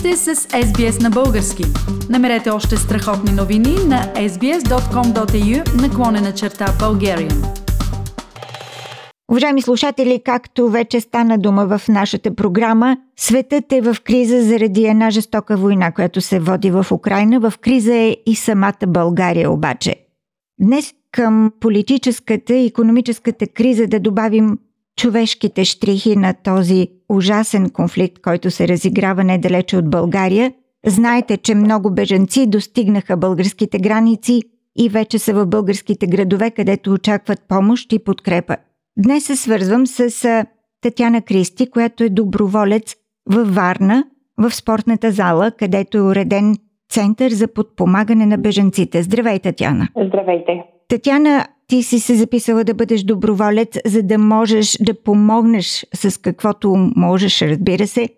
сте с SBS на български. Намерете още страхотни новини на sbs.com.au наклонена черта Bulgarian. Уважаеми слушатели, както вече стана дума в нашата програма, светът е в криза заради една жестока война, която се води в Украина. В криза е и самата България обаче. Днес към политическата и економическата криза да добавим човешките штрихи на този ужасен конфликт, който се разиграва недалече от България. Знаете, че много бежанци достигнаха българските граници и вече са в българските градове, където очакват помощ и подкрепа. Днес се свързвам с Татяна Кристи, която е доброволец във Варна, в спортната зала, където е уреден Център за подпомагане на бежанците. Здравей, Татяна! Здравейте! Татяна, ти си се записала да бъдеш доброволец, за да можеш да помогнеш с каквото можеш, разбира се,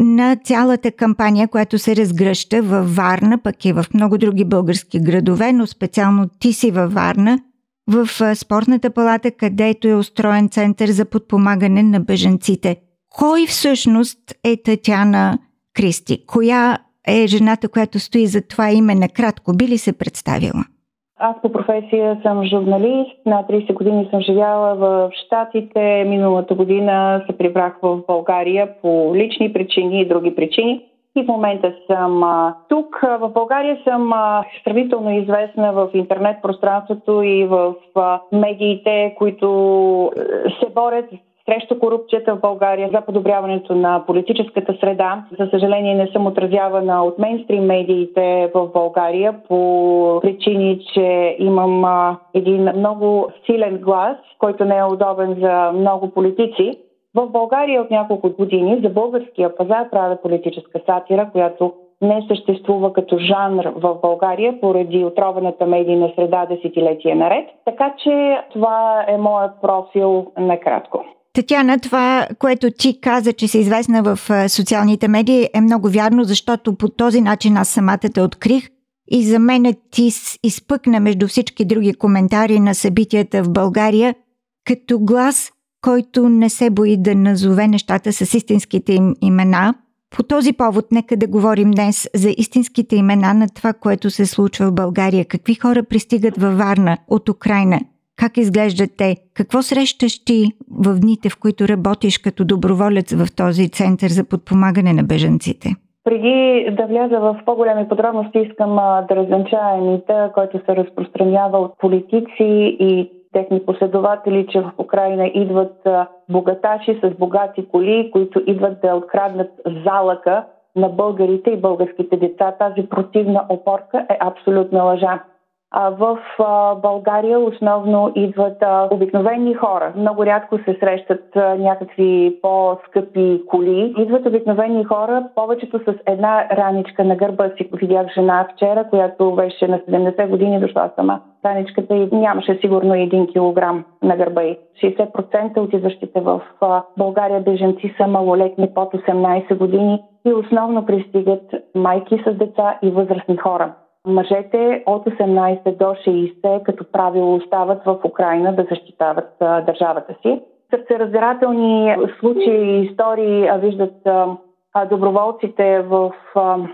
на цялата кампания, която се разгръща във Варна, пък и в много други български градове, но специално ти си във Варна, в спортната палата, където е устроен център за подпомагане на беженците. Кой всъщност е Татяна Кристи? Коя е жената, която стои за това име накратко? Би ли се представила? Аз по професия съм журналист. На 30 години съм живяла в Штатите. Миналата година се прибрах в България по лични причини и други причини. И в момента съм а, тук. В България съм а, сравнително известна в интернет пространството и в а, медиите, които се борят срещу корупцията в България, за подобряването на политическата среда. За съжаление не съм отразявана от мейнстрим медиите в България по причини, че имам един много силен глас, който не е удобен за много политици. В България от няколко години за българския пазар правя политическа сатира, която не съществува като жанр в България поради отровената медийна среда десетилетия наред. Така че това е моят профил накратко. Татяна, това, което ти каза, че си известна в социалните медии, е много вярно, защото по този начин аз самата те открих и за мен ти изпъкна между всички други коментари на събитията в България като глас, който не се бои да назове нещата с истинските им имена. По този повод нека да говорим днес за истинските имена на това, което се случва в България. Какви хора пристигат във Варна от Украина – как изглеждат те? Какво срещаш ти в дните, в които работиш като доброволец в този център за подпомагане на бежанците? Преди да вляза в по-големи подробности, искам да развенчая мита, който се разпространява от политици и техни последователи, че в Украина идват богаташи с богати коли, които идват да откраднат залъка на българите и българските деца. Тази противна опорка е абсолютна лъжа. В България основно идват обикновени хора. Много рядко се срещат някакви по-скъпи коли. Идват обикновени хора, повечето с една раничка на гърба си. Видях жена вчера, която беше на 70 години, дошла сама. Раничката и нямаше сигурно 1 килограм на гърба й. 60% от идващите в България беженци са малолетни под 18 години и основно пристигат майки с деца и възрастни хора. Мъжете от 18 до 60 като правило остават в Украина да защитават държавата си. Сърцераздирателни случаи и истории виждат доброволците в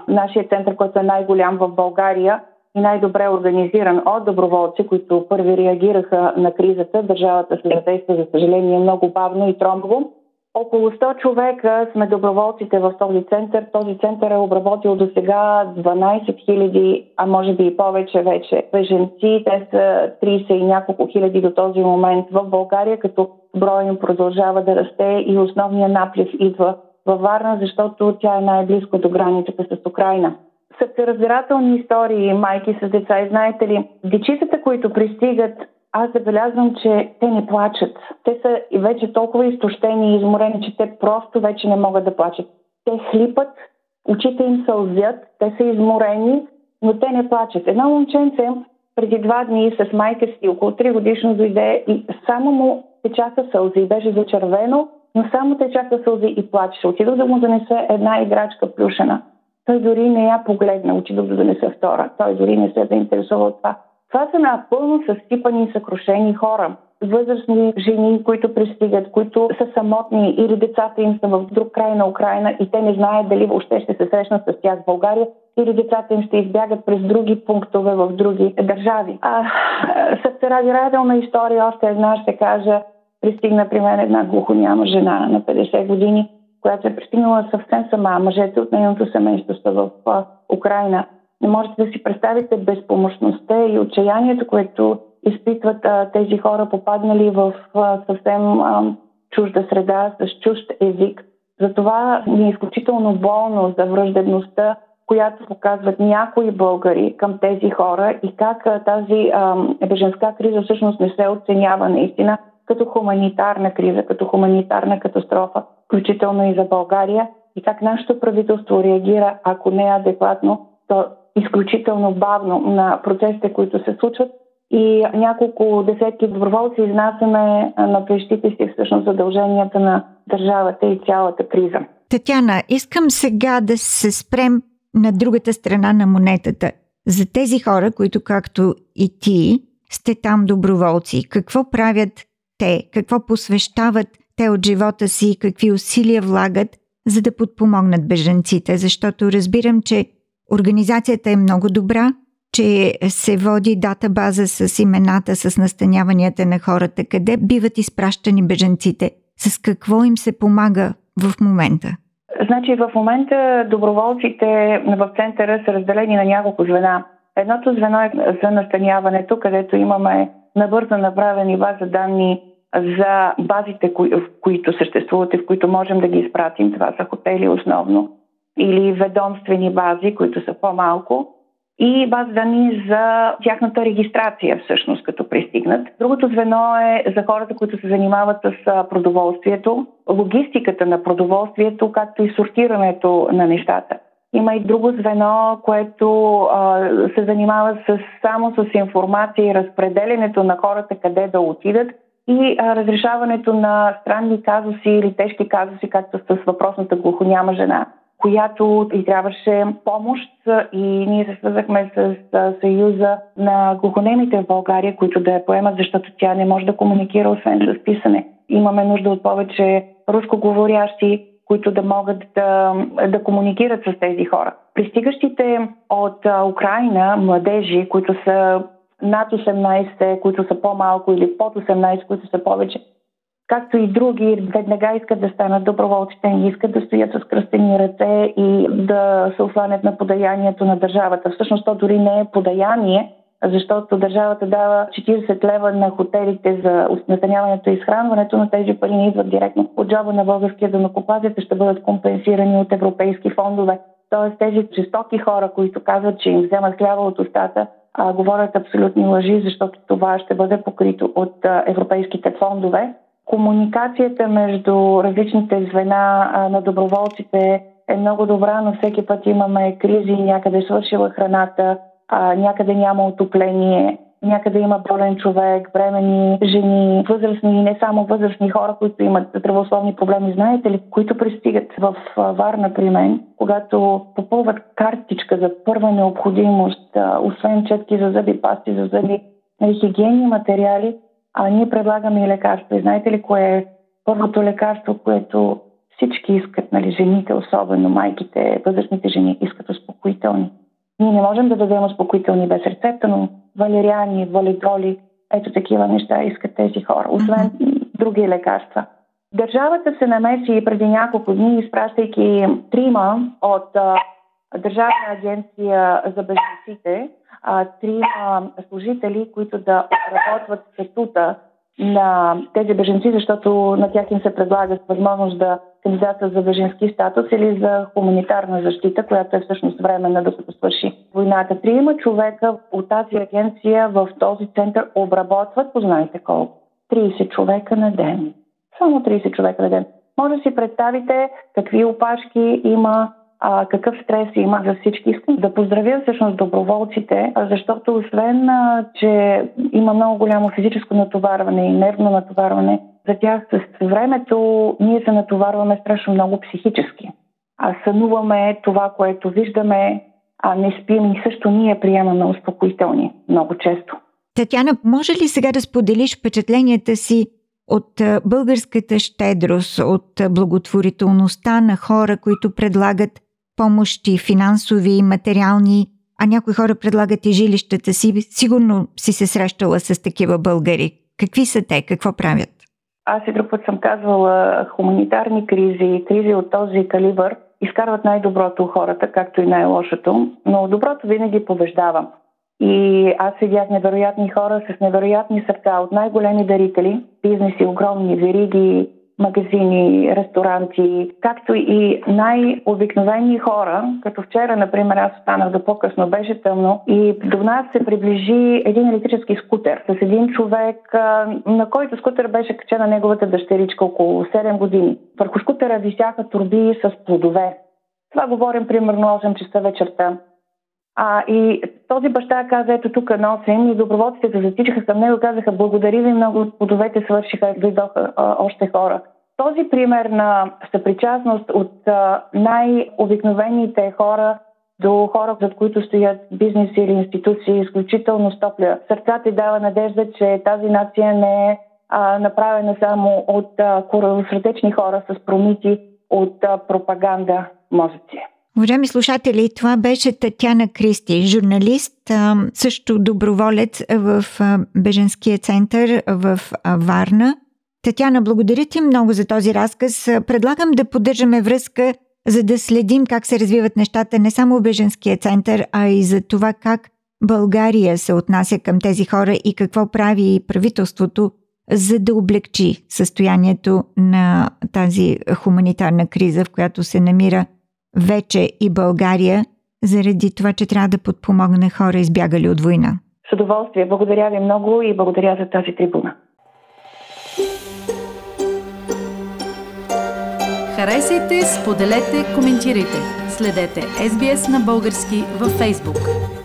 нашия център, който е най-голям в България и най-добре организиран от доброволци, които първи реагираха на кризата. Държавата се задейства, за съжаление, много бавно и тромбово. Около 100 човека сме доброволците в този център. Този център е обработил до сега 12 000, а може би и повече вече беженци. Те са 30 и няколко хиляди до този момент в България, като броя им продължава да расте и основният наплив идва във Варна, защото тя е най-близко до границата с Украина. Сърцераздирателни истории, майки с деца и знаете ли, дечицата, които пристигат аз забелязвам, че те не плачат. Те са вече толкова изтощени и изморени, че те просто вече не могат да плачат. Те хлипат, очите им сълзят, те са изморени, но те не плачат. Едно момченце преди два дни с майка си, около 3 годишно, дойде и само му течаха сълзи. Беше зачервено, но само течаха сълзи и плачеше. Отидох да му занеса една играчка плюшена. Той дори не я погледна, отидох да донеса втора. Той дори не се заинтересува от това. Това са напълно съсипани и съкрушени хора. Възрастни жени, които пристигат, които са самотни или децата им са в друг край на Украина и те не знаят дали въобще ще се срещнат с тях в България или децата им ще избягат през други пунктове в други държави. А, сърцеради история, още една ще кажа, пристигна при мен една глухоняма жена на 50 години, която е пристигнала съвсем сама. Мъжете от нейното семейство са в Украина. Не можете да си представите безпомощността и отчаянието, което изпитват а, тези хора, попаднали в а, съвсем а, чужда среда, с чужд език. Затова ми е изключително болно за враждебността, която показват някои българи към тези хора и как а, тази беженска криза всъщност не се оценява наистина като хуманитарна криза, като хуманитарна катастрофа, включително и за България, и как нашето правителство реагира, ако не е адекватно, то изключително бавно на процесите, които се случват и няколко десетки доброволци изнасяме на плещите си всъщност задълженията на държавата и цялата криза. Татяна, искам сега да се спрем на другата страна на монетата. За тези хора, които както и ти сте там доброволци, какво правят те, какво посвещават те от живота си, какви усилия влагат, за да подпомогнат бежанците, защото разбирам, че организацията е много добра, че се води дата база с имената, с настаняванията на хората, къде биват изпращани бежанците, с какво им се помага в момента. Значи в момента доброволците в центъра са разделени на няколко звена. Едното звено е за настаняването, където имаме набързо направени база данни за базите, в които съществуват и в които можем да ги изпратим. Това са хотели основно или ведомствени бази, които са по-малко и база данни за тяхната регистрация всъщност, като пристигнат. Другото звено е за хората, които се занимават с продоволствието, логистиката на продоволствието, както и сортирането на нещата. Има и друго звено, което а, се занимава с, само с информация и разпределенето на хората къде да отидат и а, разрешаването на странни казуси или тежки казуси, както с въпросната глухоняма жена, която и трябваше помощ и ние се свързахме с Съюза на глухонемите в България, които да я поемат, защото тя не може да комуникира освен с писане. Имаме нужда от повече рускоговорящи, които да могат да, да комуникират с тези хора. Пристигащите от Украина младежи, които са над 18, които са по-малко или под 18, които са повече, както и други, веднага искат да станат доброволци. Те не искат да стоят с кръстени ръце и да се осланят на подаянието на държавата. Всъщност то дори не е подаяние, защото държавата дава 40 лева на хотелите за настаняването и изхранването, но тези пари не идват директно от джоба на българския данокопазец, ще бъдат компенсирани от европейски фондове. Тоест тези жестоки хора, които казват, че им вземат хляба от устата, говорят абсолютни лъжи, защото това ще бъде покрито от европейските фондове. Комуникацията между различните звена на доброволците е много добра, но всеки път имаме кризи, някъде е свършила храната, някъде няма отопление, някъде има болен човек, бремени, жени, възрастни и не само възрастни хора, които имат здравословни проблеми. Знаете ли, които пристигат в Варна при мен, когато попълват картичка за първа необходимост, освен четки за зъби, пасти за зъби, хигиени материали, а ние предлагаме и лекарства. И знаете ли кое е първото лекарство, което всички искат, нали, жените, особено майките, възрастните жени, искат успокоителни. Ние не можем да дадем успокоителни без рецепта, но валериани, валидоли, ето такива неща искат тези хора, освен други лекарства. Държавата се намеси преди няколко дни, изпращайки трима от а, Държавна агенция за бежанците, трима служители, които да отработват статута на тези беженци, защото на тях им се предлага възможност да кандидата за беженски статус или за хуманитарна защита, която е всъщност временна докато свърши войната. Трима човека от тази агенция в този център обработват, познайте колко, 30 човека на ден. Само 30 човека на ден. Може да си представите какви опашки има а, какъв стрес има за всички. Искам да поздравя всъщност доброволците, защото освен, а, че има много голямо физическо натоварване и нервно натоварване, за тях с времето ние се натоварваме страшно много психически. А сънуваме това, което виждаме, а не спим и също ние приемаме успокоителни много често. Татяна, може ли сега да споделиш впечатленията си от българската щедрост, от благотворителността на хора, които предлагат помощи, финансови материални, а някои хора предлагат и жилищата си. Сигурно си се срещала с такива българи. Какви са те? Какво правят? Аз и друг път съм казвала, хуманитарни кризи, кризи от този калибър изкарват най-доброто хората, както и най-лошото, но доброто винаги побеждава. И аз видях невероятни хора с невероятни сърца от най-големи дарители, бизнеси, огромни вериги, магазини, ресторанти, както и най-обикновени хора, като вчера, например, аз останах до по-късно, беше тъмно и до нас се приближи един електрически скутер с един човек, на който скутер беше качена неговата дъщеричка около 7 години. Върху скутера висяха турби с плодове. Това говорим примерно 8 часа вечерта. А, и този баща каза, ето тук носим и доброволците затичаха към него и казаха, благодари ви много, плодовете свършиха, дойдоха още хора. Този пример на съпричастност от най-обикновените хора до хора, зад които стоят бизнеси или институции, изключително стопля. Сърцата и дава надежда, че тази нация не е а, направена само от коравосърдечни хора с промити от а, пропаганда мозъци. Уважаеми слушатели, това беше Татяна Кристи, журналист, също доброволец в Беженския център в Варна. Татяна, благодаря ти много за този разказ. Предлагам да поддържаме връзка, за да следим как се развиват нещата не само в Беженския център, а и за това как България се отнася към тези хора и какво прави правителството, за да облегчи състоянието на тази хуманитарна криза, в която се намира вече и България, заради това, че трябва да подпомогне хора, избягали от война. С удоволствие. Благодаря ви много и благодаря за тази трибуна. Харесайте, споделете, коментирайте. Следете SBS на български във Facebook.